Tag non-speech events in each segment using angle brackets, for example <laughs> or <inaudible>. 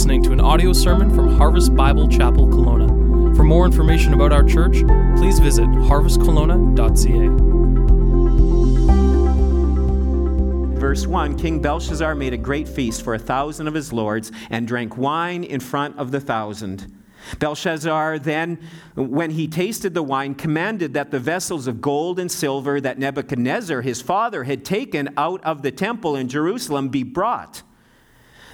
listening to an audio sermon from Harvest Bible Chapel Kelowna. For more information about our church, please visit harvestkelowna.ca. Verse 1 King Belshazzar made a great feast for a thousand of his lords and drank wine in front of the thousand. Belshazzar then, when he tasted the wine, commanded that the vessels of gold and silver that Nebuchadnezzar, his father, had taken out of the temple in Jerusalem be brought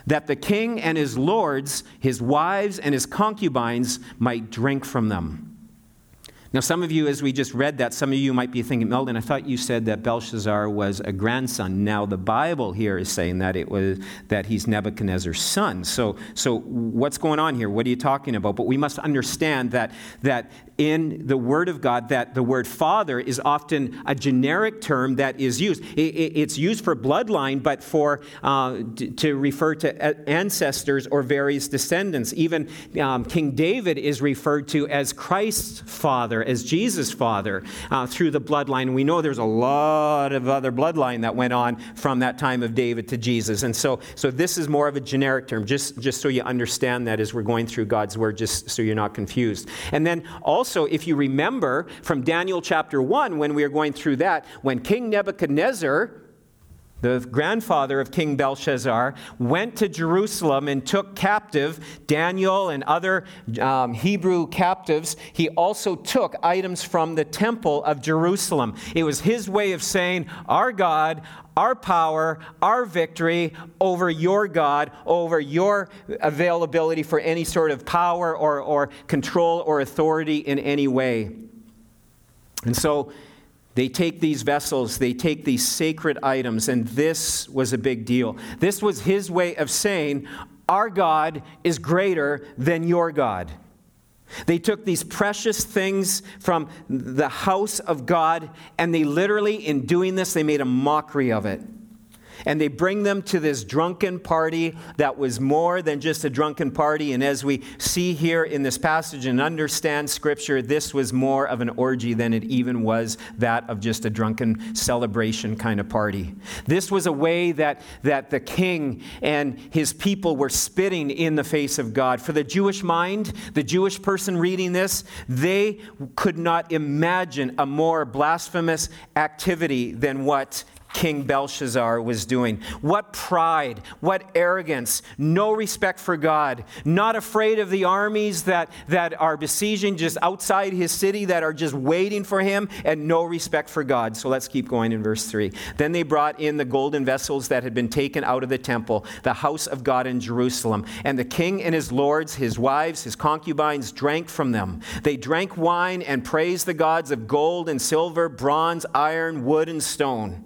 that the king and his lords, his wives, and his concubines might drink from them. Now, some of you, as we just read that, some of you might be thinking, Meldon, I thought you said that Belshazzar was a grandson. Now, the Bible here is saying that it was that he's Nebuchadnezzar's son. So, so what's going on here? What are you talking about? But we must understand that that in the Word of God that the word father is often a generic term that is used. It's used for bloodline, but for uh, to refer to ancestors or various descendants. Even um, King David is referred to as Christ's father, as Jesus' father, uh, through the bloodline. We know there's a lot of other bloodline that went on from that time of David to Jesus. And so, so this is more of a generic term, just, just so you understand that as we're going through God's Word, just so you're not confused. And then also, also, if you remember from Daniel chapter 1, when we are going through that, when King Nebuchadnezzar, the grandfather of King Belshazzar, went to Jerusalem and took captive Daniel and other um, Hebrew captives. He also took items from the temple of Jerusalem. It was his way of saying, Our God, our power, our victory over your God, over your availability for any sort of power or, or control or authority in any way. And so they take these vessels, they take these sacred items, and this was a big deal. This was his way of saying, Our God is greater than your God. They took these precious things from the house of God and they literally, in doing this, they made a mockery of it and they bring them to this drunken party that was more than just a drunken party. And as we see here in this passage and understand Scripture, this was more of an orgy than it even was that of just a drunken celebration kind of party. This was a way that, that the king and his people were spitting in the face of God. For the Jewish mind, the Jewish person reading this, they could not imagine a more blasphemous activity than what King Belshazzar was doing. What pride, what arrogance, no respect for God, not afraid of the armies that, that are besieging just outside his city, that are just waiting for him, and no respect for God. So let's keep going in verse 3. Then they brought in the golden vessels that had been taken out of the temple, the house of God in Jerusalem. And the king and his lords, his wives, his concubines drank from them. They drank wine and praised the gods of gold and silver, bronze, iron, wood, and stone.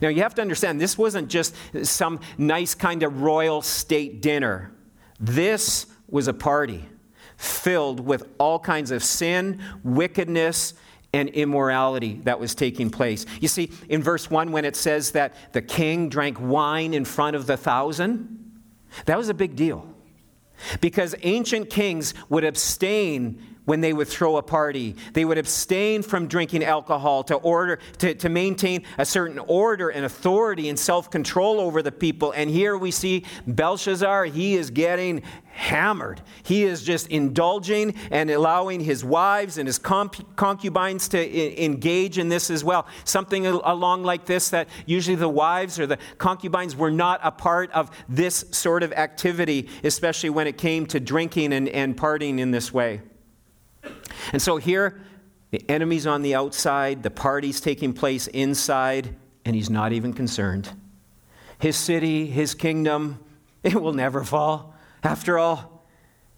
Now, you have to understand, this wasn't just some nice kind of royal state dinner. This was a party filled with all kinds of sin, wickedness, and immorality that was taking place. You see, in verse 1, when it says that the king drank wine in front of the thousand, that was a big deal. Because ancient kings would abstain when they would throw a party. They would abstain from drinking alcohol to order to, to maintain a certain order and authority and self-control over the people. And here we see Belshazzar, he is getting hammered. He is just indulging and allowing his wives and his concubines to I- engage in this as well. Something along like this that usually the wives or the concubines were not a part of this sort of activity, especially when it came to drinking and, and partying in this way. And so here, the enemy's on the outside, the party's taking place inside, and he's not even concerned. His city, his kingdom, <laughs> it will never fall. After all,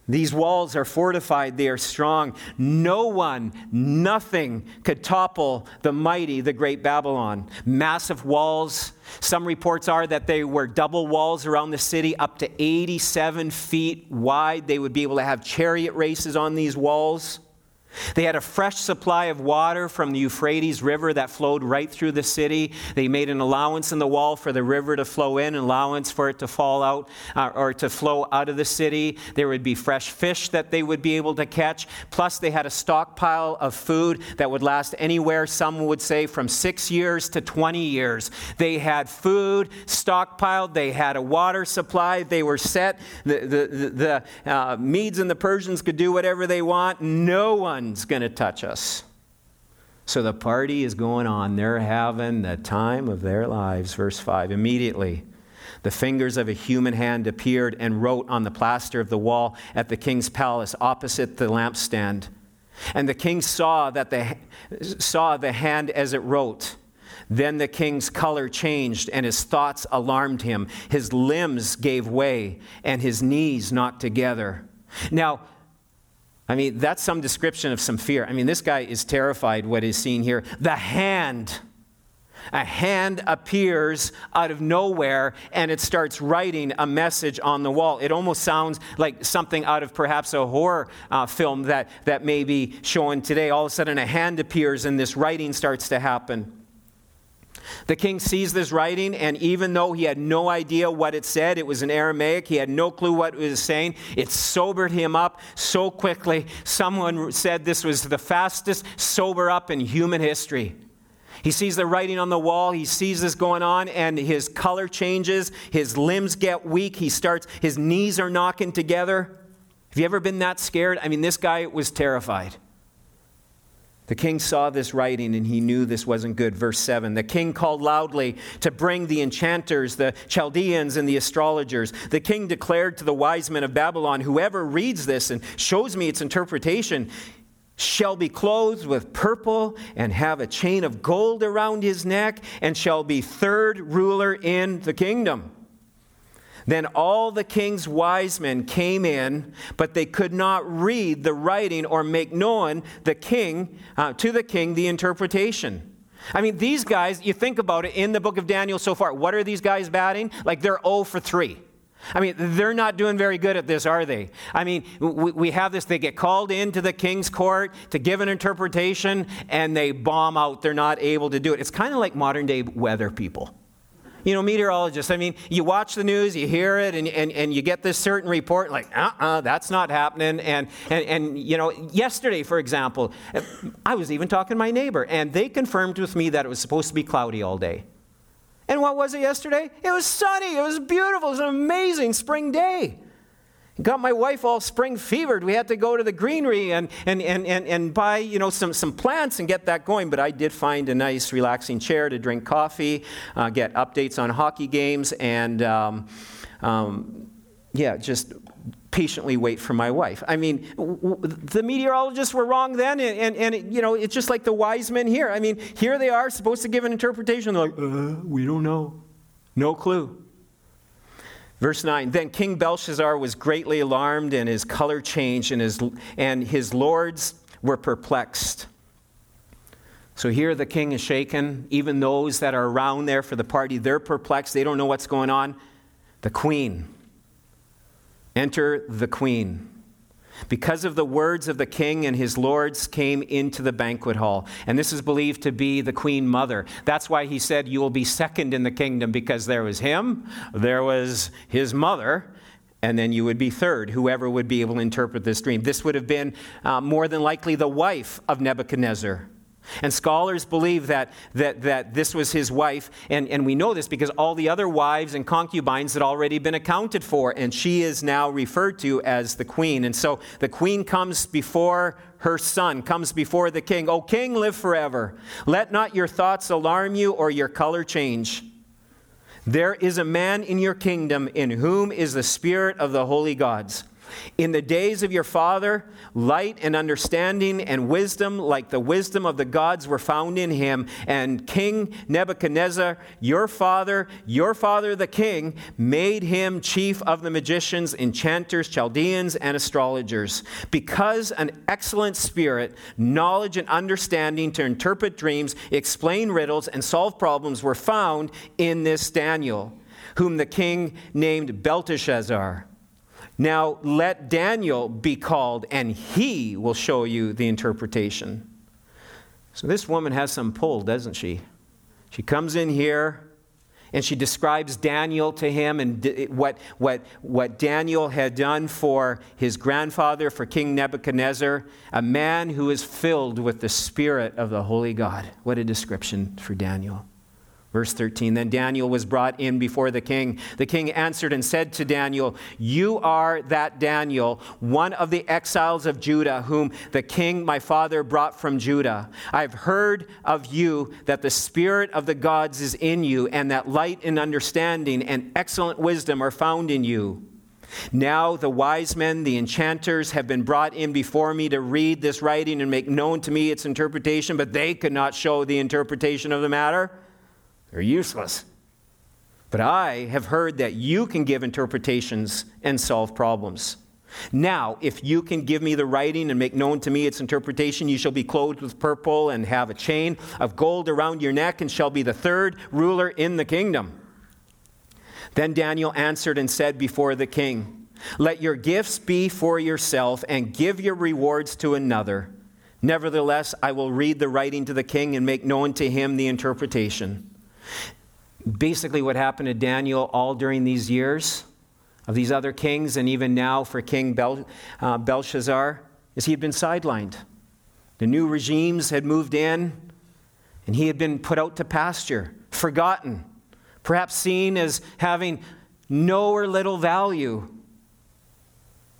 these walls are fortified, they are strong. No one, nothing could topple the mighty, the great Babylon. Massive walls. Some reports are that they were double walls around the city, up to 87 feet wide. They would be able to have chariot races on these walls. They had a fresh supply of water from the Euphrates River that flowed right through the city. They made an allowance in the wall for the river to flow in, an allowance for it to fall out uh, or to flow out of the city. There would be fresh fish that they would be able to catch. Plus, they had a stockpile of food that would last anywhere, some would say, from six years to 20 years. They had food stockpiled, they had a water supply, they were set. The, the, the, uh, Medes and the Persians could do whatever they want. No one one's going to touch us. So the party is going on. They're having the time of their lives. Verse 5. Immediately, the fingers of a human hand appeared and wrote on the plaster of the wall at the king's palace opposite the lampstand. And the king saw that the, saw the hand as it wrote. Then the king's color changed, and his thoughts alarmed him. His limbs gave way, and his knees knocked together. Now, I mean, that's some description of some fear. I mean, this guy is terrified what is seen here. The hand. A hand appears out of nowhere and it starts writing a message on the wall. It almost sounds like something out of perhaps a horror uh, film that, that may be shown today. All of a sudden, a hand appears and this writing starts to happen. The king sees this writing, and even though he had no idea what it said, it was in Aramaic, he had no clue what it was saying, it sobered him up so quickly. Someone said this was the fastest sober up in human history. He sees the writing on the wall, he sees this going on, and his color changes, his limbs get weak, he starts, his knees are knocking together. Have you ever been that scared? I mean, this guy was terrified. The king saw this writing and he knew this wasn't good. Verse 7 The king called loudly to bring the enchanters, the Chaldeans, and the astrologers. The king declared to the wise men of Babylon Whoever reads this and shows me its interpretation shall be clothed with purple and have a chain of gold around his neck and shall be third ruler in the kingdom. Then all the king's wise men came in, but they could not read the writing or make known the king uh, to the king the interpretation. I mean, these guys, you think about it in the book of Daniel so far, what are these guys batting? Like they're 0 for 3. I mean, they're not doing very good at this, are they? I mean, we, we, have this, they get called into the king's court to give an interpretation, and they bomb out. They're not able to do it. It's kind of like modern day weather people you know, meteorologists. I mean, you watch the news, you hear it, and, and, and you get this certain report, like, uh uh-uh, uh, that's not happening. And, and, and, you know, yesterday, for example, I was even talking to my neighbor, and they confirmed with me that it was supposed to be cloudy all day. And what was it yesterday? It was sunny. It was beautiful. It was an amazing spring day. Got my wife all spring fevered. We had to go to the greenery and, and, and, and, and buy you know, some, some plants and get that going. But I did find a nice, relaxing chair to drink coffee, uh, get updates on hockey games, and um, um, yeah, just patiently wait for my wife. I mean, w- the meteorologists were wrong then, and, and, and it, you know, it's just like the wise men here. I mean, here they are supposed to give an interpretation. They're like, uh, we don't know. No clue. Verse 9 Then King Belshazzar was greatly alarmed, and his color changed, and his, and his lords were perplexed. So here the king is shaken. Even those that are around there for the party, they're perplexed. They don't know what's going on. The queen. Enter the queen because of the words of the king and his lords came into the banquet hall. And this is believed to be the queen mother. That's why he said, You will be second in the kingdom, because there was him, there was his mother, and then you would be third, whoever would be able to interpret this dream. This would have been uh, more than likely the wife of Nebuchadnezzar. And scholars believe that, that, that this was his wife, and, and we know this because all the other wives and concubines had already been accounted for, and she is now referred to as the queen. And so the queen comes before her son, comes before the king. O king, live forever. Let not your thoughts alarm you or your color change. There is a man in your kingdom in whom is the spirit of the holy gods. In the days of your father, light and understanding and wisdom, like the wisdom of the gods, were found in him. And King Nebuchadnezzar, your father, your father the king, made him chief of the magicians, enchanters, Chaldeans, and astrologers. Because an excellent spirit, knowledge, and understanding to interpret dreams, explain riddles, and solve problems were found in this Daniel, whom the king named Belteshazzar. Now let Daniel be called, and he will show you the interpretation. So this woman has some pull, doesn't she? She comes in here and she describes Daniel to him and what, what, what Daniel had done for his grandfather, for King Nebuchadnezzar, a man who is filled with the Spirit of the Holy God. What a description for Daniel. Verse 13 Then Daniel was brought in before the king. The king answered and said to Daniel, You are that Daniel, one of the exiles of Judah, whom the king my father brought from Judah. I've heard of you that the spirit of the gods is in you, and that light and understanding and excellent wisdom are found in you. Now the wise men, the enchanters, have been brought in before me to read this writing and make known to me its interpretation, but they could not show the interpretation of the matter. They're useless. But I have heard that you can give interpretations and solve problems. Now, if you can give me the writing and make known to me its interpretation, you shall be clothed with purple and have a chain of gold around your neck and shall be the third ruler in the kingdom. Then Daniel answered and said before the king, Let your gifts be for yourself and give your rewards to another. Nevertheless, I will read the writing to the king and make known to him the interpretation. Basically, what happened to Daniel all during these years of these other kings, and even now for King Bel- uh, Belshazzar, is he had been sidelined. The new regimes had moved in, and he had been put out to pasture, forgotten, perhaps seen as having no or little value.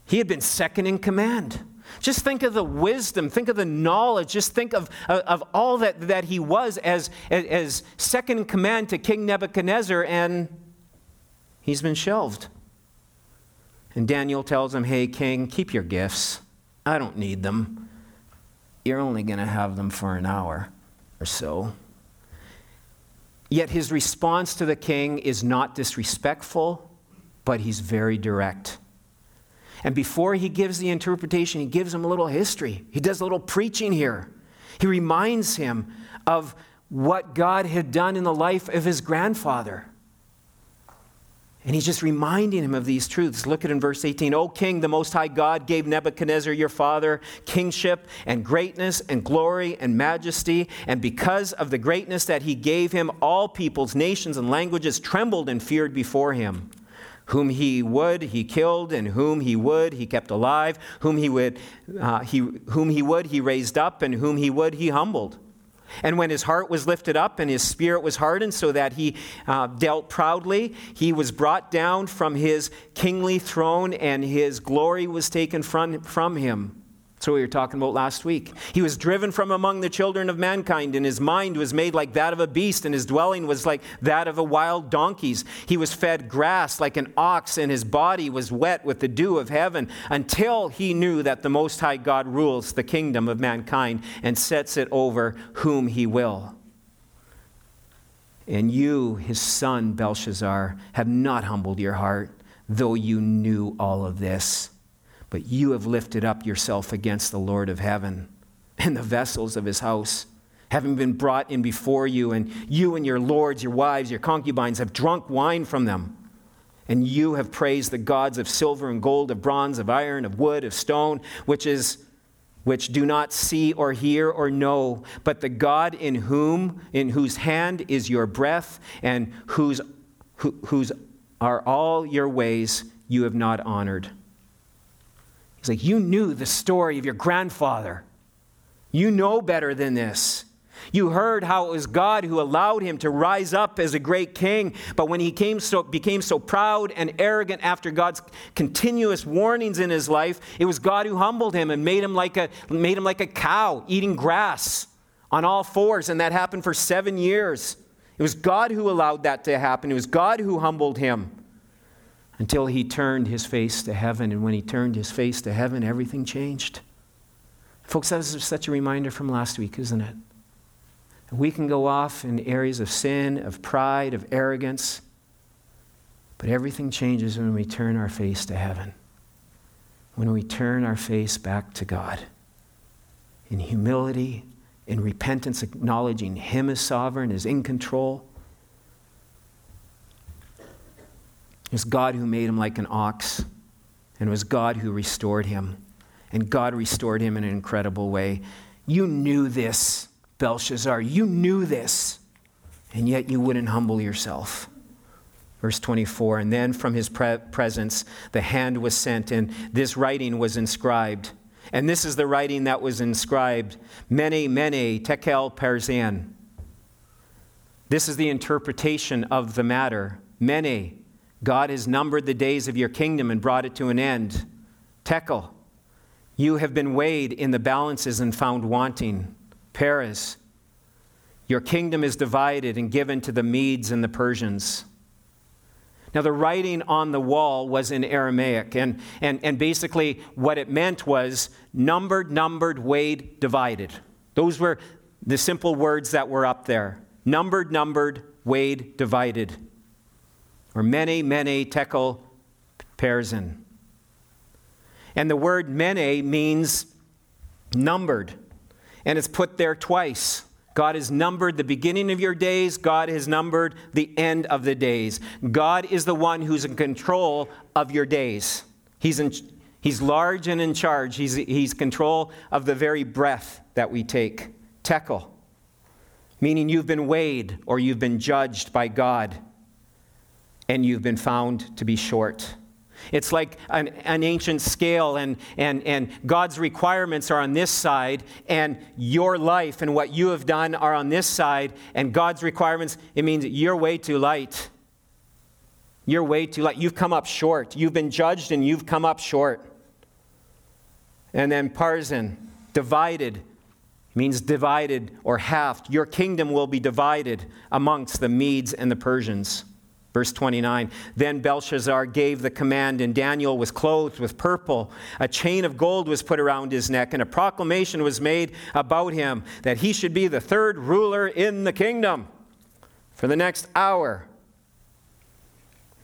He had been second in command. Just think of the wisdom, think of the knowledge, just think of, of, of all that, that he was as, as, second command to King Nebuchadnezzar, and he's been shelved. And Daniel tells him, Hey, king, keep your gifts. I don't need them. You're only going to have them for an hour or so. Yet his response to the king is not disrespectful, but he's very direct. And before he gives the interpretation, he gives him a little history. He does a little preaching here. He reminds him of what God had done in the life of his grandfather. And he's just reminding him of these truths. Look at in verse 18. O king, the Most High God gave Nebuchadnezzar your father kingship and greatness and glory and majesty. And because of the greatness that he gave him, all peoples, nations, and languages trembled and feared before him. Whom he would, he killed, and whom he would, he kept alive. Whom he would, uh, he, whom he would, he raised up, and whom he would, he humbled. And when his heart was lifted up and his spirit was hardened, so that he uh, dealt proudly, he was brought down from his kingly throne, and his glory was taken from, from him. That's what we were talking about last week. He was driven from among the children of mankind, and his mind was made like that of a beast, and his dwelling was like that of a wild donkey's. He was fed grass like an ox, and his body was wet with the dew of heaven, until he knew that the Most High God rules the kingdom of mankind and sets it over whom he will. And you, his son Belshazzar, have not humbled your heart, though you knew all of this. But you have lifted up yourself against the Lord of heaven and the vessels of his house, having been brought in before you, and you and your lords, your wives, your concubines have drunk wine from them. And you have praised the gods of silver and gold, of bronze, of iron, of wood, of stone, which is which do not see or hear or know, but the God in whom in whose hand is your breath and whose who, whose are all your ways you have not honored. He's like, You knew the story of your grandfather. You know better than this. You heard how it was God who allowed him to rise up as a great king, but when he came so, became so proud and arrogant after God's continuous warnings in his life, it was God who humbled him and made him like a, made him like a cow eating grass on all fours, and that happened for seven years. It was God who allowed that to happen. It was God who humbled him until he turned his face to heaven. And when he turned his face to heaven, everything changed. Folks, that is such a reminder from last week, isn't it? We can go off in areas of sin, of pride, of arrogance, but everything changes when we turn our face to heaven, when we turn our face back to God in humility, in repentance, acknowledging Him as sovereign, as in control It's God who made him like an ox And it was God who restored him. And God restored him in an incredible way. You knew this, Belshazzar. You knew this. And yet you wouldn't humble yourself. Verse 24, and then from his pre- presence the hand was sent, and this writing was inscribed. And this is the writing that was inscribed Mene, Mene, Tekel, Parsin. This is the interpretation of the matter. Mene, God has numbered the days of your kingdom and brought it to an end. Tekel, you have been weighed in the balances and found wanting. Peres, your kingdom is divided and given to the Medes and the Persians. Now, the writing on the wall was in Aramaic, and, and, and basically what it meant was numbered, numbered, weighed, divided. Those were the simple words that were up there numbered, numbered, weighed, divided. Or mene, mene, tekel, parsin. And the word mene means numbered, and it's put there twice. God has numbered the beginning of your days. God has numbered the end of the days. God is the one who's in control of your days. He's, in, he's large and in charge. He's, he's control of the very breath that we take. Tekel, meaning you've been weighed or you've been judged by God and you've been found to be short. It's like an, an, ancient scale, and, and, and God's requirements are on this side, and your life and what you have done are on this side, and God's requirements, it means you're way too light. You're way too light. You've come up short. You've been judged, and you've come up short. And then Parsin, divided, means divided or halved. Your kingdom will be divided amongst the Medes and the Persians. Verse 29 Then Belshazzar gave the command, and Daniel was clothed with purple. A chain of gold was put around his neck, and a proclamation was made about him that he should be the third ruler in the kingdom for the next hour.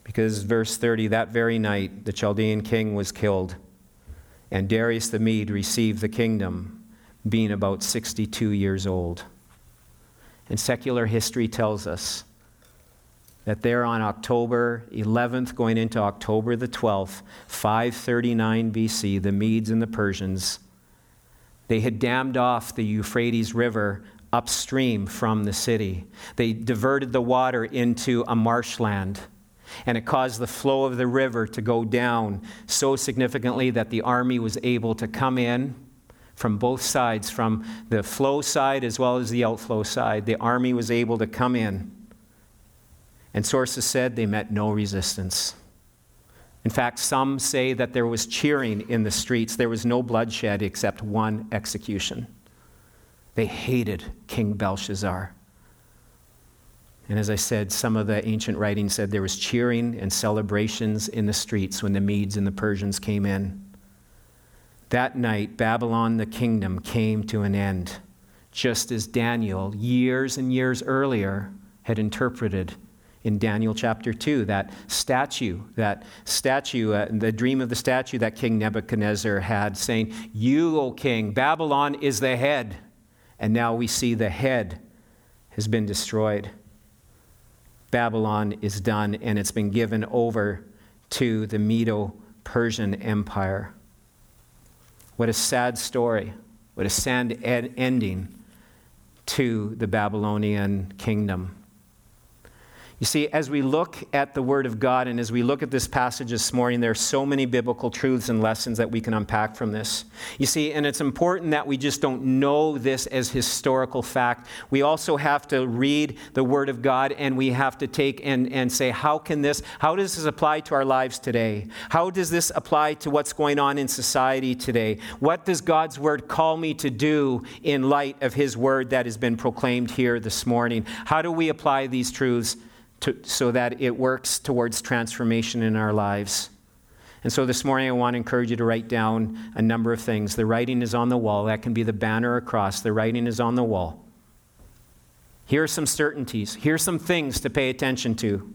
Because, verse 30, that very night the Chaldean king was killed, and Darius the Mede received the kingdom, being about 62 years old. And secular history tells us that there on October 11th, going into October the 12th, 539 BC, the Medes and the Persians, they had dammed off the Euphrates River upstream from the city. They diverted the water into a marshland. And it caused the flow of the river to go down so significantly that the army was able to come in from both sides, from the flow side as well as the outflow side. The army was able to come in and sources said they met no resistance. In fact, some say that there was cheering in the streets. There was no bloodshed except one execution. They hated King Belshazzar. And as I said, some of the ancient writings said there was cheering and celebrations in the streets when the Medes and the Persians came in. That night, Babylon, the kingdom, came to an end, just as Daniel, years and years earlier, had interpreted in Daniel chapter 2, that statue, that statue, uh, the dream of the statue that King Nebuchadnezzar had, saying, You, O king, Babylon is the head. And now we see the head has been destroyed. Babylon is done, and it's been given over to the Medo Persian Empire. What a sad story. What a sad ed- ending to the Babylonian kingdom. You see, as we look at the Word of God and as we look at this passage this morning, there are so many biblical truths and lessons that we can unpack from this. You see, and it's important that we just don't know this as historical fact. We also have to read the Word of God and we have to take and, and say, how can this, how does this apply to our lives today? How does this apply to what's going on in society today? What does God's Word call me to do in light of His Word that has been proclaimed here this morning? How do we apply these truths? To, so that it works towards transformation in our lives. And so this morning, I want to encourage you to write down a number of things. The writing is on the wall. That can be the banner across. The writing is on the wall. Here are some certainties. Here are some things to pay attention to.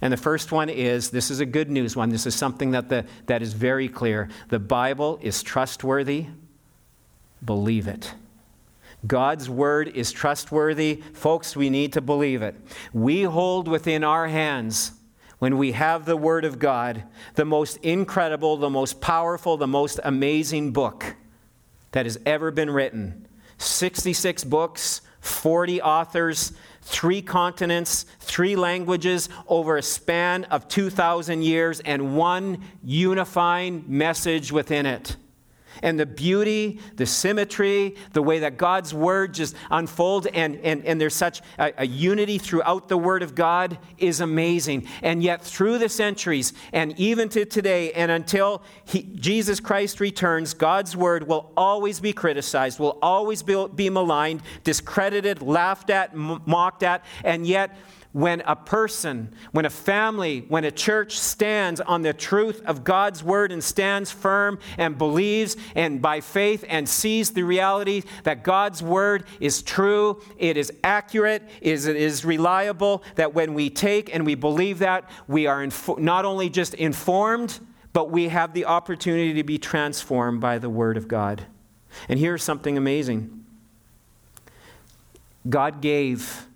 And the first one is this is a good news one. This is something that, the, that is very clear. The Bible is trustworthy. Believe it. God's word is trustworthy. Folks, we need to believe it. We hold within our hands, when we have the Word of God, the most incredible, the most powerful, the most amazing book that has ever been written. 66 books, 40 authors, three continents, three languages over a span of 2,000 years, and one unifying message within it. And the beauty, the symmetry, the way that God's word just unfolds, and, and, and there's such a, a unity throughout the word of God is amazing. And yet, through the centuries, and even to today, and until he, Jesus Christ returns, God's word will always be criticized, will always be, be maligned, discredited, laughed at, mocked at, and yet, when a person, when a family, when a church stands on the truth of God's word and stands firm and believes and by faith and sees the reality that God's word is true, it is accurate, it is reliable, that when we take and we believe that, we are not only just informed, but we have the opportunity to be transformed by the word of God. And here's something amazing God gave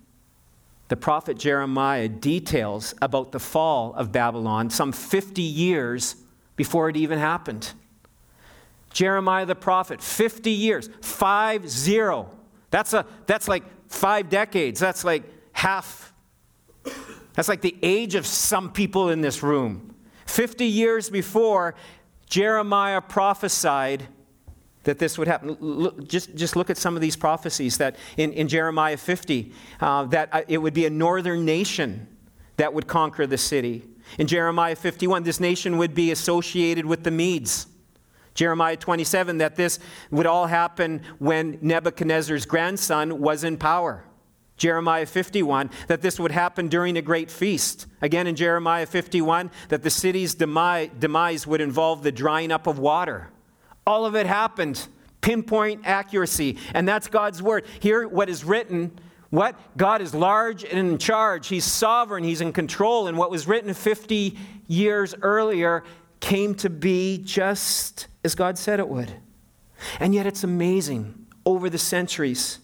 the prophet Jeremiah details about the fall of Babylon some 50 years before it even happened. Jeremiah the prophet, 50 years, 5 0. That's, a, that's like five decades. That's like half. That's like the age of some people in this room. 50 years before, Jeremiah prophesied that this would happen. Look, just, just look at some of these prophecies that in, in Jeremiah 50, uh, that uh, it would be a northern nation that would conquer the city. In Jeremiah 51, this nation would be associated with the Medes. Jeremiah 27, that this would all happen when Nebuchadnezzar's grandson was in power. Jeremiah 51, that this would happen during a great feast. Again in Jeremiah 51, that the city's demise would involve the drying up of water. All of it happened. Pinpoint accuracy. And that's God's word. Here, what is written what? God is large and in charge. He's sovereign. He's in control. And what was written 50 years earlier came to be just as God said it would. And yet it's amazing over the centuries,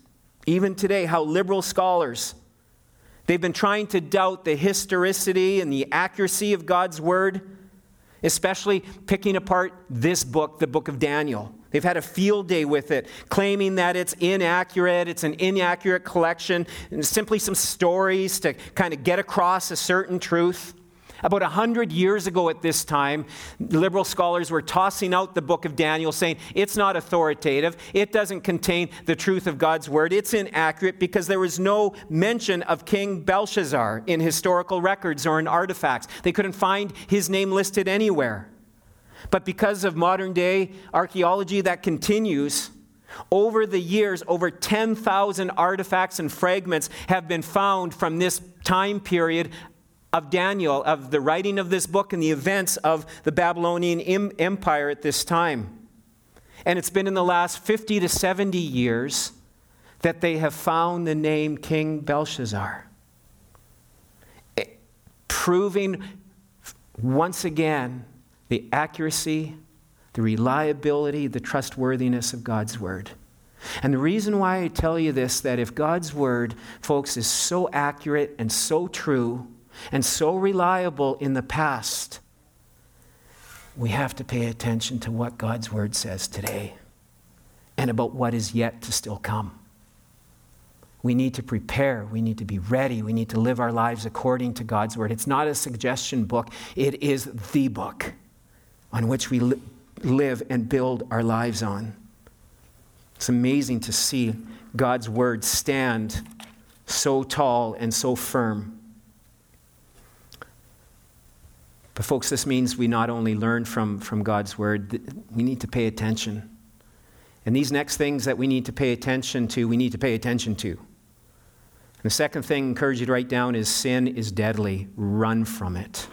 even today, how liberal scholars, they've been trying to doubt the historicity and the accuracy of God's word especially picking apart this book, the book of Daniel. They've had a field day with it, claiming that it's inaccurate, it's an inaccurate collection, and simply some stories to kind of get across a certain truth. About 100 years ago at this time, liberal scholars were tossing out the book of Daniel, saying it's not authoritative, it doesn't contain the truth of God's word, it's inaccurate because there was no mention of King Belshazzar in historical records or in artifacts. They couldn't find his name listed anywhere. But because of modern day archaeology that continues, over the years, over 10,000 artifacts and fragments have been found from this time period of Daniel, of the writing of this book and the events of the Babylonian Empire at this time. And it's been in the last 50 to 70 years that they have found the name King Belshazzar, it, eh, proving once again the accuracy, the reliability, the trustworthiness of God's word. And the reason why I tell you this that if God's word, folks, is so accurate and so true, and so reliable in the past, we have to pay attention to what God's word says today and about what is yet to still come. We need to prepare. We need to be ready. We need to live our lives according to God's word. It's not a suggestion book, it is the book on which we li- live and build our lives on. It's amazing to see God's word stand so tall and so firm. But, folks, this means we not only learn from, from God's word, we need to pay attention. And these next things that we need to pay attention to, we need to pay attention to. And the second thing I encourage you to write down is sin is deadly. Run from it.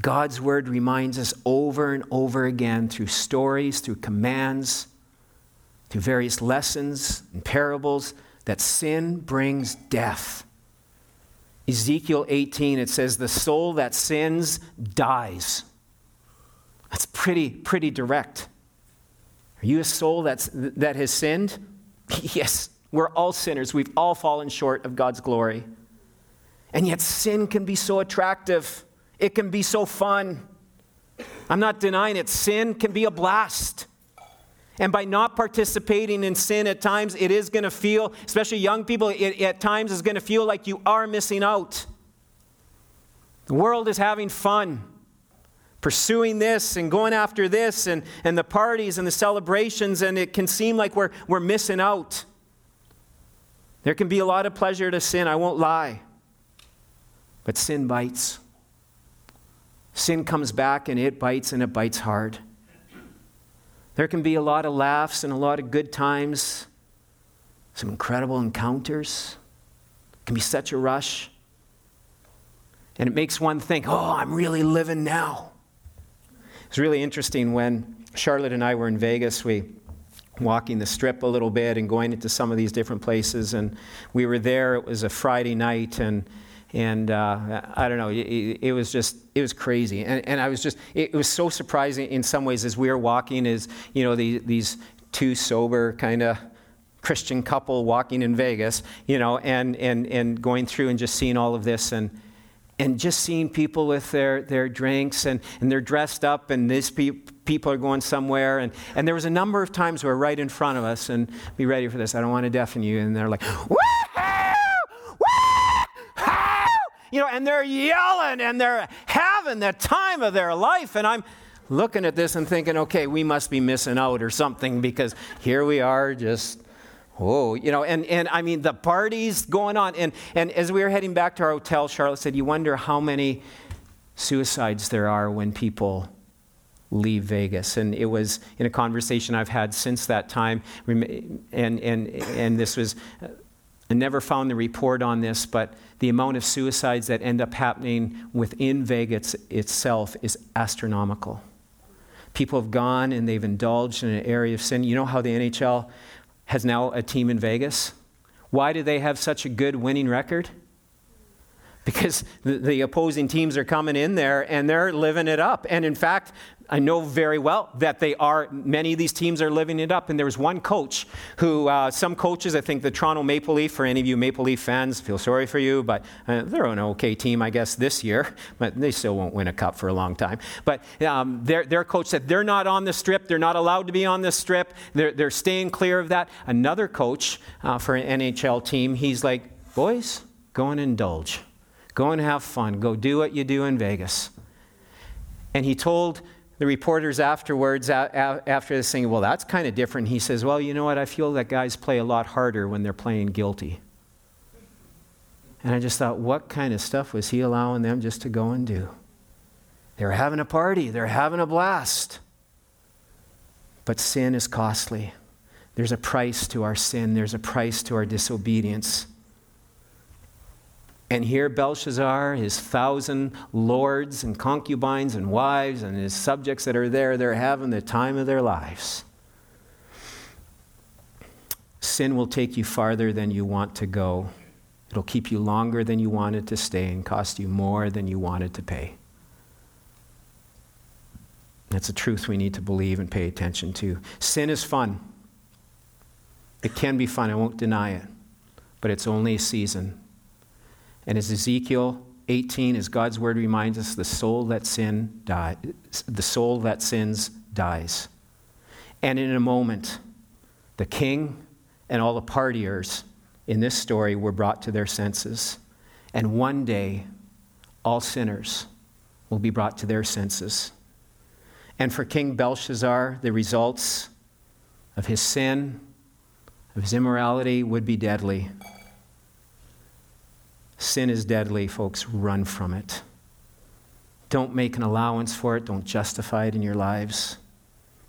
God's word reminds us over and over again through stories, through commands, through various lessons and parables that sin brings death. Ezekiel 18, it says, The soul that sins dies. That's pretty, pretty direct. Are you a soul that's, that has sinned? <laughs> yes, we're all sinners. We've all fallen short of God's glory. And yet, sin can be so attractive, it can be so fun. I'm not denying it. Sin can be a blast. And by not participating in sin at times, it is going to feel, especially young people, it, at times is going to feel like you are missing out. The world is having fun, pursuing this and going after this and, and the parties and the celebrations, and it can seem like we're, we're missing out. There can be a lot of pleasure to sin, I won't lie. But sin bites. Sin comes back and it bites and it bites hard. There can be a lot of laughs and a lot of good times, some incredible encounters. It can be such a rush. And it makes one think, oh, I'm really living now. It's really interesting when Charlotte and I were in Vegas, we walking the strip a little bit and going into some of these different places. And we were there, it was a Friday night, and and uh, I don't know, it, it, was just, it was crazy. And, and I was just, it was so surprising in some ways as we were walking, as, you know, the, these two sober kind of Christian couple walking in Vegas, you know, and, and, and going through and just seeing all of this and, and just seeing people with their, their drinks and, and they're dressed up and these pe- people are going somewhere. And, and there was a number of times where right in front of us, and be ready for this, I don't want to deafen you, and they're like! You know, and they're yelling and they're having the time of their life. And I'm looking at this and thinking, okay, we must be missing out or something because here we are just. Oh, you know, and, and I mean, the parties going on. And, and as we were heading back to our hotel, Charlotte said, You wonder how many suicides there are when people leave Vegas. And it was in a conversation I've had since that time. And, and, and this was, I never found the report on this, but the amount of suicides that end up happening within Vegas itself is astronomical. People have gone and they've indulged in an area of sin. You know how the NHL has now a team in Vegas? Why do they have such a good winning record? Because the, opposing teams are coming in there and they're living it up. And in fact, I know very well that they are, many of these teams are living it up. And there was one coach who, uh, some coaches, I think the Toronto Maple Leaf, for any of you Maple Leaf fans, feel sorry for you, but uh, they're an okay team, I guess, this year, <laughs> but they still won't win a cup for a long time. But um, their, their coach said they're not on the strip, they're not allowed to be on the strip, they're, they're staying clear of that. Another coach uh, for an NHL team, he's like, boys, go and indulge, go and have fun, go do what you do in Vegas. And he told the reporters afterwards, after this, saying, Well, that's kind of different. He says, Well, you know what? I feel that guys play a lot harder when they're playing guilty. And I just thought, what kind of stuff was he allowing them just to go and do? They're having a party, they're having a blast. But sin is costly. There's a price to our sin, there's a price to our disobedience. And here Belshazzar, his thousand lords and concubines and wives and his subjects that are there, they're having the time of their lives. Sin will take you farther than you want to go. It'll keep you longer than you wanted to stay and cost you more than you wanted to pay. That's a truth we need to believe and pay attention to. Sin is fun. It can be fun, I won't deny it, but it's only a season. And as Ezekiel 18, as God's word reminds us, the soul that sin die, the soul that sins dies. And in a moment, the king and all the partiers in this story were brought to their senses. And one day, all sinners will be brought to their senses. And for King Belshazzar, the results of his sin, of his immorality, would be deadly. Sin is deadly, folks. Run from it. Don't make an allowance for it. Don't justify it in your lives.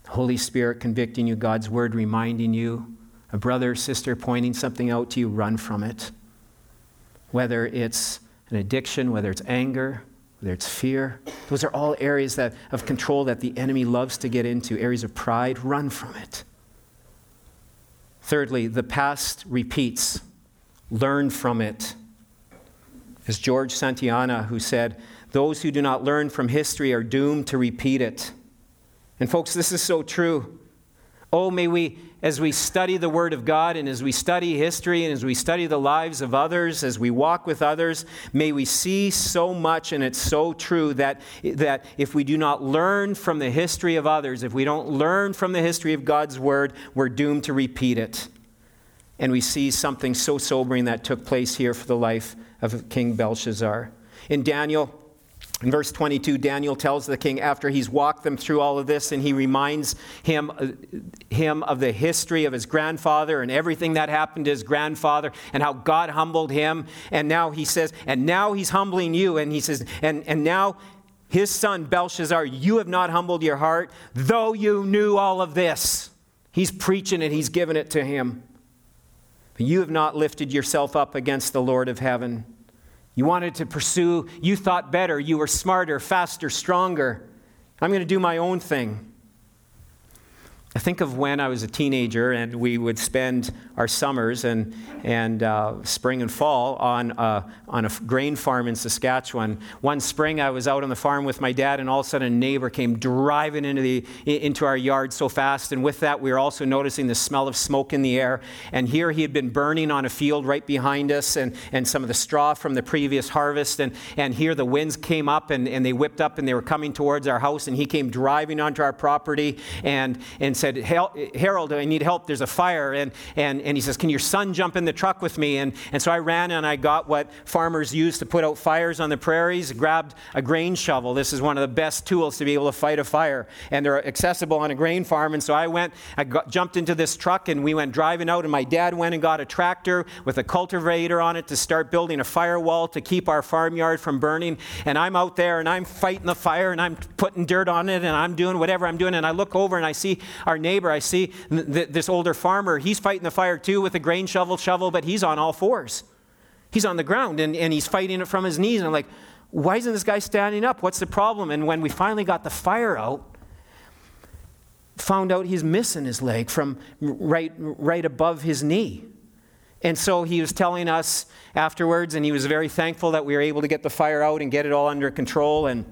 Holy Spirit convicting you, God's word reminding you, a brother or sister pointing something out to you, run from it. Whether it's an addiction, whether it's anger, whether it's fear, those are all areas that, of control that the enemy loves to get into, areas of pride, run from it. Thirdly, the past repeats. Learn from it. As George Santayana, who said, Those who do not learn from history are doomed to repeat it. And, folks, this is so true. Oh, may we, as we study the Word of God and as we study history and as we study the lives of others, as we walk with others, may we see so much, and it's so true, that, that if we do not learn from the history of others, if we don't learn from the history of God's Word, we're doomed to repeat it. And we see something so sobering that took place here for the life of King Belshazzar. In Daniel, in verse 22, Daniel tells the king after he's walked them through all of this and he reminds him, uh, him of the history of his grandfather and everything that happened to his grandfather and how God humbled him. And now he says, and now he's humbling you. And he says, and, and now his son Belshazzar, you have not humbled your heart, though you knew all of this. He's preaching it, he's giving it to him. You have not lifted yourself up against the Lord of heaven. You wanted to pursue, you thought better, you were smarter, faster, stronger. I'm going to do my own thing. I think of when I was a teenager and we would spend our summers and, and uh, spring and fall on, uh, on a grain farm in Saskatchewan. One spring I was out on the farm with my dad and all of a sudden a neighbor came driving into, the, into our yard so fast. And with that, we were also noticing the smell of smoke in the air. And here he had been burning on a field right behind us and, and some of the straw from the previous harvest. And, and here the winds came up and, and they whipped up and they were coming towards our house. And he came driving onto our property and, and said, Harold, I need help. There's a fire. And, and, and he says, Can your son jump in the truck with me? And, and so I ran and I got what farmers use to put out fires on the prairies, grabbed a grain shovel. This is one of the best tools to be able to fight a fire. And they're accessible on a grain farm. And so I went, I got, jumped into this truck and we went driving out. And my dad went and got a tractor with a cultivator on it to start building a firewall to keep our farmyard from burning. And I'm out there and I'm fighting the fire and I'm putting dirt on it and I'm doing whatever I'm doing. And I look over and I see our neighbor I see th- this older farmer. He's fighting the fire too with a grain shovel, shovel, but he's on all fours. He's on the ground and, and he's fighting it from his knees. And I'm like, why isn't this guy standing up? What's the problem? And when we finally got the fire out, found out he's missing his leg from right, right above his knee. And so he was telling us afterwards, and he was very thankful that we were able to get the fire out and get it all under control. And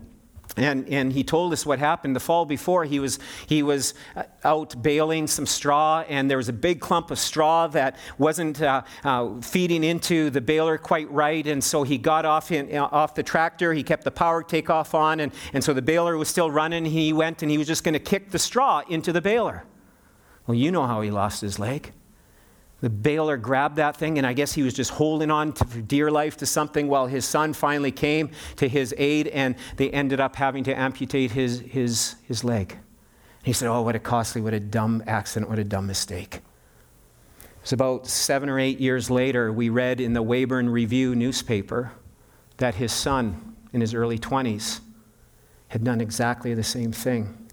and, and he told us what happened the fall before. He was, he was uh, out baling some straw, and there was a big clump of straw that wasn't uh, uh, feeding into the baler quite right. And so he got off, in, uh, off the tractor. He kept the power takeoff on, and, and so the baler was still running. He went and he was just going to kick the straw into the baler. Well, you know how he lost his leg. The baler grabbed that thing, and I guess he was just holding on to, dear life to something while his son finally came to his aid, and they ended up having to amputate his, his, his leg. He said, Oh, what a costly, what a dumb accident, what a dumb mistake. It was about seven or eight years later, we read in the Weyburn Review newspaper that his son, in his early 20s, had done exactly the same thing,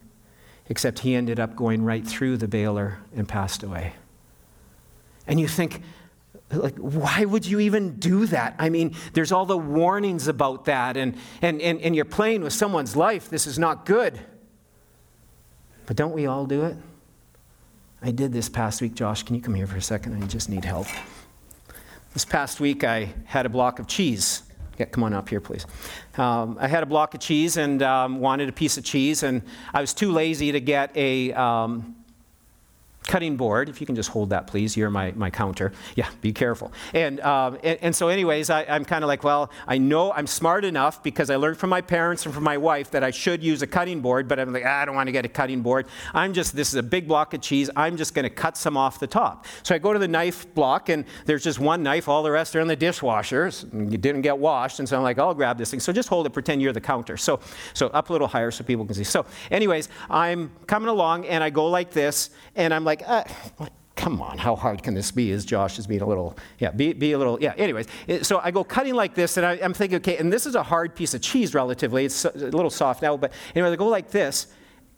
except he ended up going right through the baler and passed away. And you think, like, why would you even do that? I mean, there's all the warnings about that, and, and, and, and you're playing with someone's life. This is not good. But don't we all do it? I did this past week. Josh, can you come here for a second? I just need help. This past week, I had a block of cheese. Yeah, come on up here, please. Um, I had a block of cheese and um, wanted a piece of cheese, and I was too lazy to get a. Um, cutting board. If you can just hold that, please. You're my, my counter. Yeah, be careful. And, um, and, and, so, anyways, I, am kind of like, well, I know I'm smart enough because I learned from my parents and from my wife that I should use a cutting board, but I'm like, ah, I don't want to get a cutting board. I'm just, this is a big block of cheese. I'm just going to cut some off the top. So I go to the knife block, and there's just one knife. All the rest are in the dishwasher. You didn't get washed. And so I'm like, I'll grab this thing. So just hold it, pretend you're the counter. So, so up a little higher so people can see. So, anyways, I'm coming along, and I go like this, and I'm like, like, uh, come on, how hard can this be? As Josh is being a little, yeah, be, be a little, yeah. Anyways, uh, so I go cutting like this, and I, am thinking, okay, and this is a hard piece of cheese relatively. It's a little soft now, but anyway, I go like this,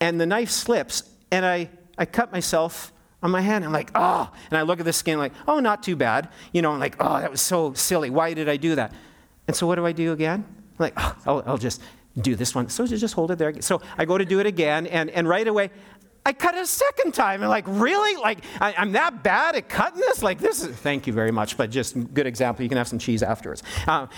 and the knife slips, and I, I cut myself on my hand. I'm like, oh, and I look at the skin like, oh, not too bad. You know, I'm like, oh, that was so silly. Why did I do that? And so what do I do again? I'm like, oh, I'll, I'll just do this one. So just hold it there. So I go to do it again, and, and right away, I cut it a second time. And like, really? Like, I, am that bad at cutting this? Like, this is, thank you very much, but just good example. You can have some cheese afterwards. Uh,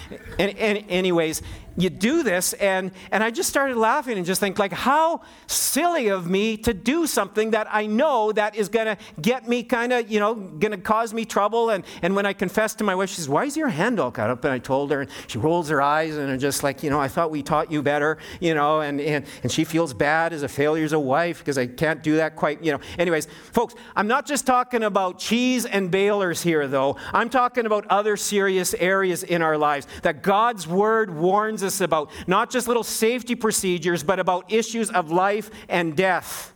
and, and anyways, you do this and and i just started laughing and just think like how silly of me to do something that i know that is going to get me kind of you know going to cause me trouble. And and when i confessed to my wife she says why is your hand all cut up? And i told her and she rolls her eyes and are just like you know i thought we taught you better you know and and, and she feels bad as a failure as a wife because i can't do that quite you know. Anyways folks i'm not just talking about cheese and balers here though. I'm talking about other serious areas in our lives that god's word warns us about not just little safety procedures, but about issues of life and death.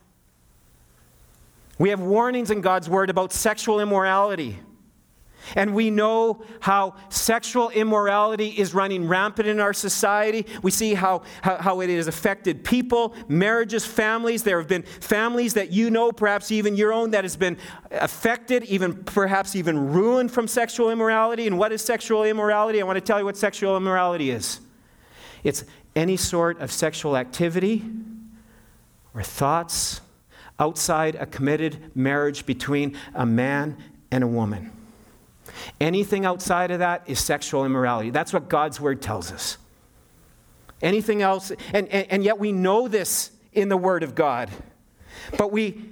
We have warnings in God's Word about sexual immorality. And we know how sexual immorality is running rampant in our society. We see how, how, how, it has affected people, marriages, families. There have been families that you know, perhaps even your own, that has been affected, even perhaps even ruined from sexual immorality. And what is sexual immorality? I want to tell you what sexual immorality is. It's any sort of sexual activity or thoughts outside a committed marriage between a man and a woman. Anything outside of that is sexual immorality. That's what God's word tells us. Anything else, and, and, and yet we know this in the word of God, but we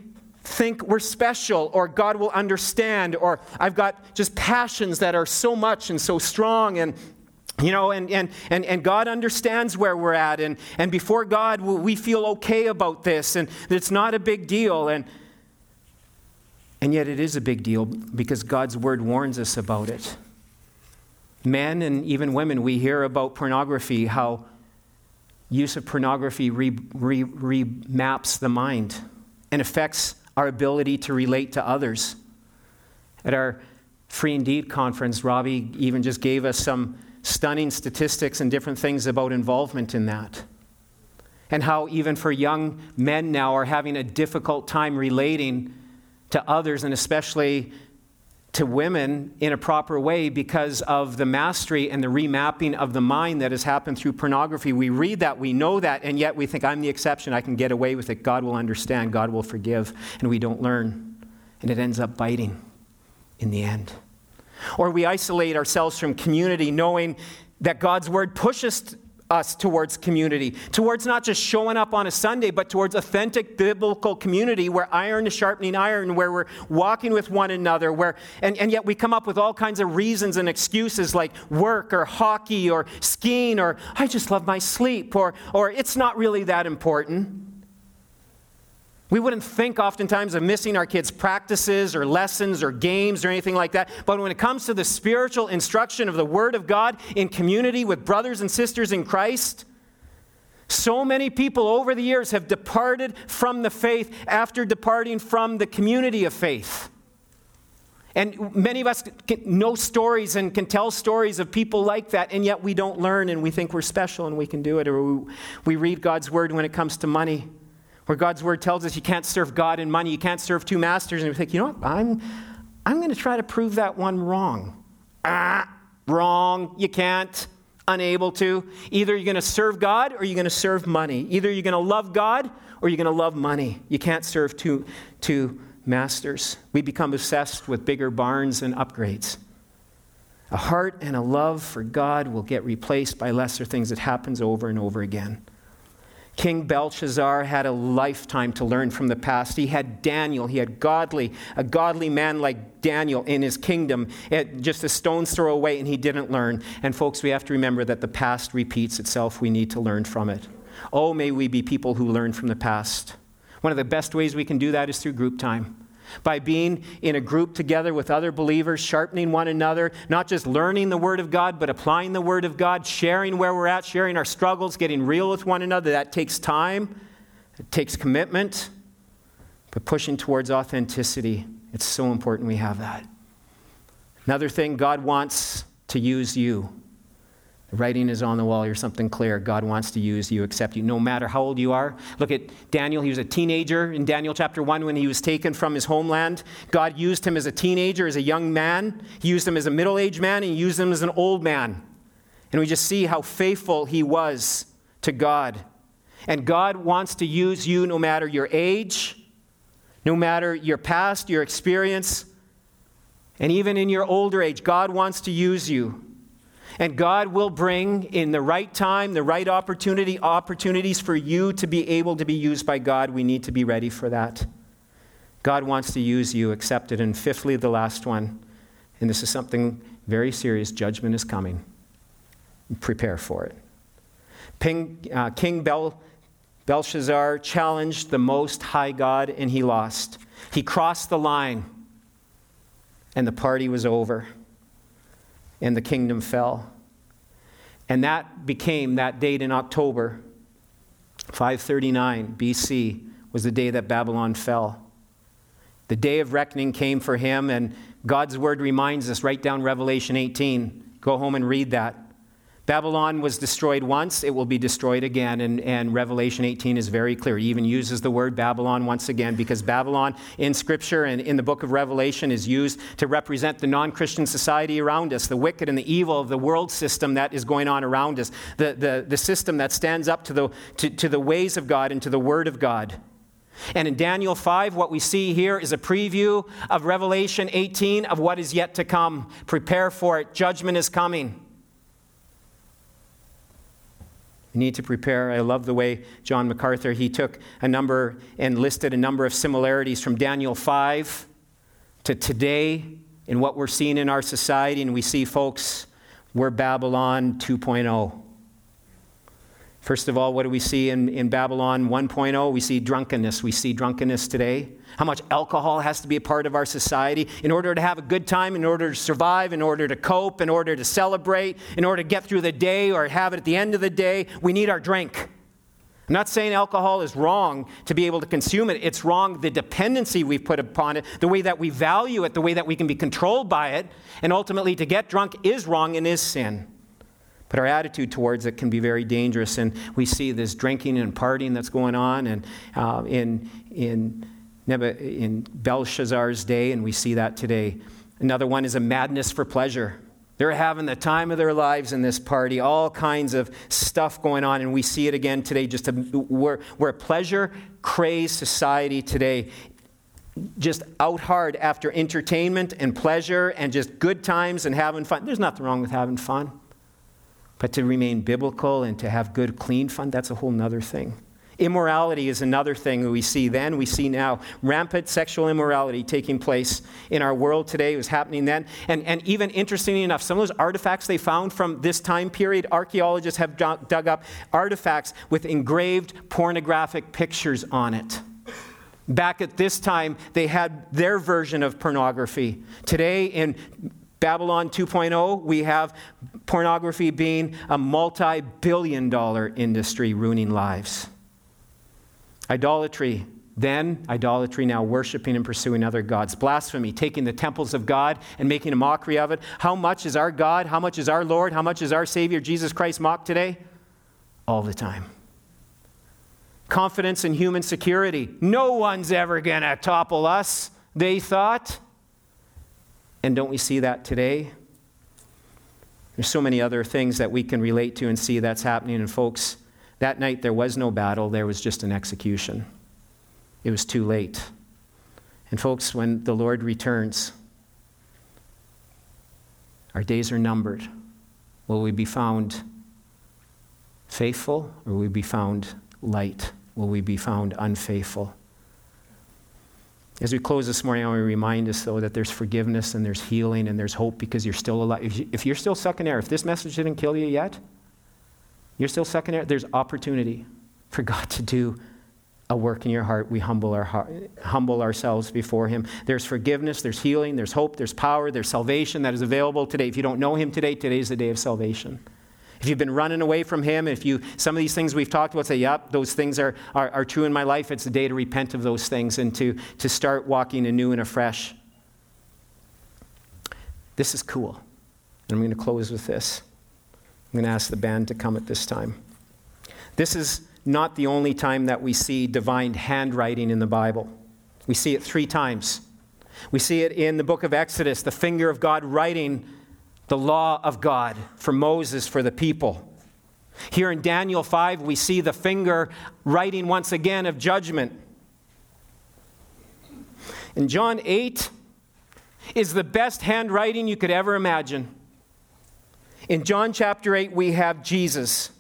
think we're special or God will understand or I've got just passions that are so much and so strong and you know, and, and, and, and God understands where we're at. And, and before God, we feel okay about this and it's not a big deal. And, and yet it is a big deal because God's word warns us about it. Men and even women, we hear about pornography, how use of pornography remaps re, re the mind and affects our ability to relate to others. At our Free Indeed conference, Robbie even just gave us some stunning statistics and different things about involvement in that. And how, even for young men now, are having a difficult time relating to others and especially to women in a proper way because of the mastery and the remapping of the mind that has happened through pornography. We read that, we know that, and yet we think, I'm the exception, I can get away with it. God will understand, God will forgive, and we don't learn. And it ends up biting in the end. Or we isolate ourselves from community knowing that God's word pushes us towards community, towards not just showing up on a Sunday, but towards authentic biblical community where iron is sharpening iron, where we're walking with one another, where and, and yet we come up with all kinds of reasons and excuses like work or hockey or skiing or I just love my sleep or or it's not really that important. We wouldn't think oftentimes of missing our kids' practices or lessons or games or anything like that. But when it comes to the spiritual instruction of the Word of God in community with brothers and sisters in Christ, so many people over the years have departed from the faith after departing from the community of faith. And many of us know stories and can tell stories of people like that, and yet we don't learn and we think we're special and we can do it. Or we read God's word when it comes to money where God's word tells us you can't serve God and money, you can't serve two masters, and we think, you know what, I'm, I'm going to try to prove that one wrong. Ah, wrong, you can't, unable to. Either you're going to serve God or you're going to serve money. Either you're going to love God or you're going to love money. You can't serve two, two masters. We become obsessed with bigger barns and upgrades. A heart and a love for God will get replaced by lesser things It happens over and over again. King Belshazzar had a lifetime to learn from the past. He had Daniel, he had godly, a godly man like Daniel in his kingdom, just a stone's throw away, and he didn't learn. And folks, we have to remember that the past repeats itself. We need to learn from it. Oh, may we be people who learn from the past. One of the best ways we can do that is through group time by being in a group together with other believers, sharpening one another, not just learning the Word of God, but applying the Word of God, sharing where we're at, sharing our struggles, getting real with one another. That takes time, it takes commitment, but pushing towards authenticity. It's so important we have that. Another thing, God wants to use you. Writing is on the wall. Here's something clear. God wants to use you, accept you, no matter how old you are. Look at Daniel. He was a teenager in Daniel chapter 1 when he was taken from his homeland. God used him as a teenager, as a young man. He used him as a middle aged man, and he used him as an old man. And we just see how faithful he was to God. And God wants to use you no matter your age, no matter your past, your experience, and even in your older age. God wants to use you. And God will bring in the right time, the right opportunity, opportunities for you to be able to be used by God. We need to be ready for that. God wants to use you, accept it. And fifthly, the last one, and this is something very serious judgment is coming. Prepare for it. Ping, uh, King Bel, Belshazzar challenged the Most High God and he lost. He crossed the line and the party was over and the kingdom fell. And that became that date in October, 539 BC, was the day that Babylon fell. The day of reckoning came for him, and God's word reminds us, write down Revelation 18. Go home and read that. Babylon was destroyed once, it will be destroyed again. And, and, Revelation 18 is very clear. He even uses the word Babylon once again because Babylon in Scripture and in the book of Revelation is used to represent the non Christian society around us, the wicked and the evil of the world system that is going on around us, the, the, the system that stands up to the, to, to the ways of God and to the Word of God. And in Daniel 5, what we see here is a preview of Revelation 18 of what is yet to come. Prepare for it. Judgment is coming. You need to prepare. I love the way John MacArthur he took a number and listed a number of similarities from Daniel 5 to today in what we're seeing in our society and we see folks we're Babylon 2.0. First of all, what do we see in, in Babylon 1.0? We see drunkenness. We see drunkenness today. How much alcohol has to be a part of our society in order to have a good time, in order to survive, in order to cope, in order to celebrate, in order to get through the day or have it at the end of the day. We need our drink. I'm not saying alcohol is wrong to be able to consume it. It's wrong the dependency we've put upon it, the way that we value it, the way that we can be controlled by it. And ultimately, to get drunk is wrong and is sin. But our attitude towards it can be very dangerous. And we see this drinking and partying that's going on and, uh, in, in, in Belshazzar's day, and we see that today. Another one is a madness for pleasure. They're having the time of their lives in this party, all kinds of stuff going on, and we see it again today. Just a, where, where pleasure crazed society today just out hard after entertainment and pleasure and just good times and having fun. There's nothing wrong with having fun. But to remain biblical and to have good, clean fun, that's a whole other thing. Immorality is another thing we see then, we see now. Rampant sexual immorality taking place in our world today It was happening then. And, and even interestingly enough, some of those artifacts they found from this time period, archaeologists have dug up artifacts with engraved pornographic pictures on it. Back at this time, they had their version of pornography. Today, in Babylon 2.0, we have pornography being a multi billion dollar industry ruining lives. Idolatry, then idolatry, now worshiping and pursuing other gods. Blasphemy, taking the temples of God and making a mockery of it. How much is our God, how much is our Lord, how much is our Savior Jesus Christ mocked today? All the time. Confidence in human security. No one's ever going to topple us, they thought. And don't we see that today? There's so many other things that we can relate to and see that's happening. And, folks, that night there was no battle, there was just an execution. It was too late. And, folks, when the Lord returns, our days are numbered. Will we be found faithful or will we be found light? Will we be found unfaithful? As we close this morning, I want to remind us, though, that there's forgiveness and there's healing and there's hope because you're still alive. If you're still sucking air, if this message didn't kill you yet, you're still sucking air, there's opportunity for God to do a work in your heart. We humble, our heart, humble ourselves before Him. There's forgiveness, there's healing, there's hope, there's power, there's salvation that is available today. If you don't know Him today, today is the day of salvation. If you've been running away from Him, if you, some of these things we've talked about, say, yep, those things are, are, are true in my life, it's the day to repent of those things and to, to start walking anew and afresh. This is cool. And I'm going to close with this. I'm going to ask the band to come at this time. This is not the only time that we see divine handwriting in the Bible. We see it three times. We see it in the book of Exodus, the finger of God writing the law of God for Moses, for the people. Here in Daniel 5, we see the finger writing once again of judgment. In John 8 is the best handwriting you could ever imagine. In John chapter 8, we have Jesus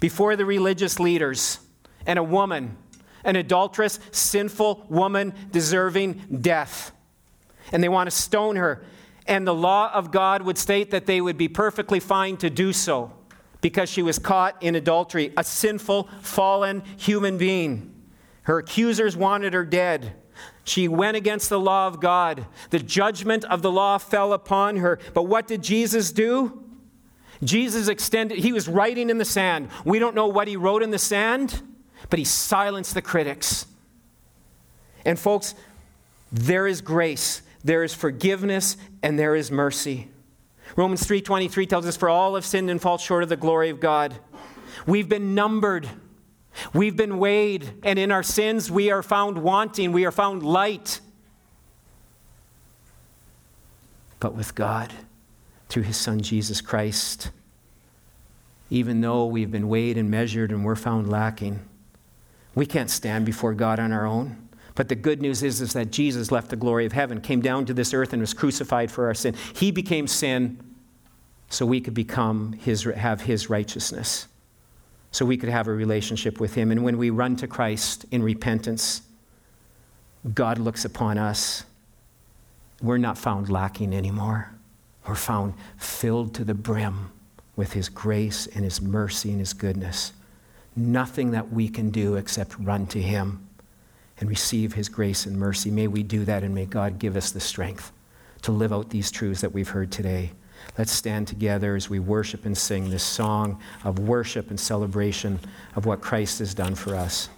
before the religious leaders and a woman, an adulterous, sinful woman deserving death. And they want to stone her. And the law of God would state that they would be perfectly fine to do so because she was caught in adultery, a sinful, fallen human being. Her accusers wanted her dead. She went against the law of God. The judgment of the law fell upon her. But what did Jesus do? Jesus extended, he was writing in the sand. We don't know what he wrote in the sand, but he silenced the critics. And folks, there is grace, there is forgiveness, and there is mercy. Romans 3:23 tells us for all have sinned and fall short of the glory of God. We've been numbered. We've been weighed, and in our sins we are found wanting, we are found light. But with God, through his Son Jesus Christ, even though we've been weighed and measured and we're found lacking, we can't stand before God on our own. But the good news is, is that Jesus left the glory of heaven, came down to this earth, and was crucified for our sin. He became sin so we could become his, have his righteousness, so we could have a relationship with him. And when we run to Christ in repentance, God looks upon us. We're not found lacking anymore. We're found filled to the brim with his grace and his mercy and his goodness. Nothing that we can do except run to him and receive his grace and mercy. May we do that and may God give us the strength to live out these truths that we've heard today. Let's stand together as we worship and sing this song of worship and celebration of what Christ has done for us.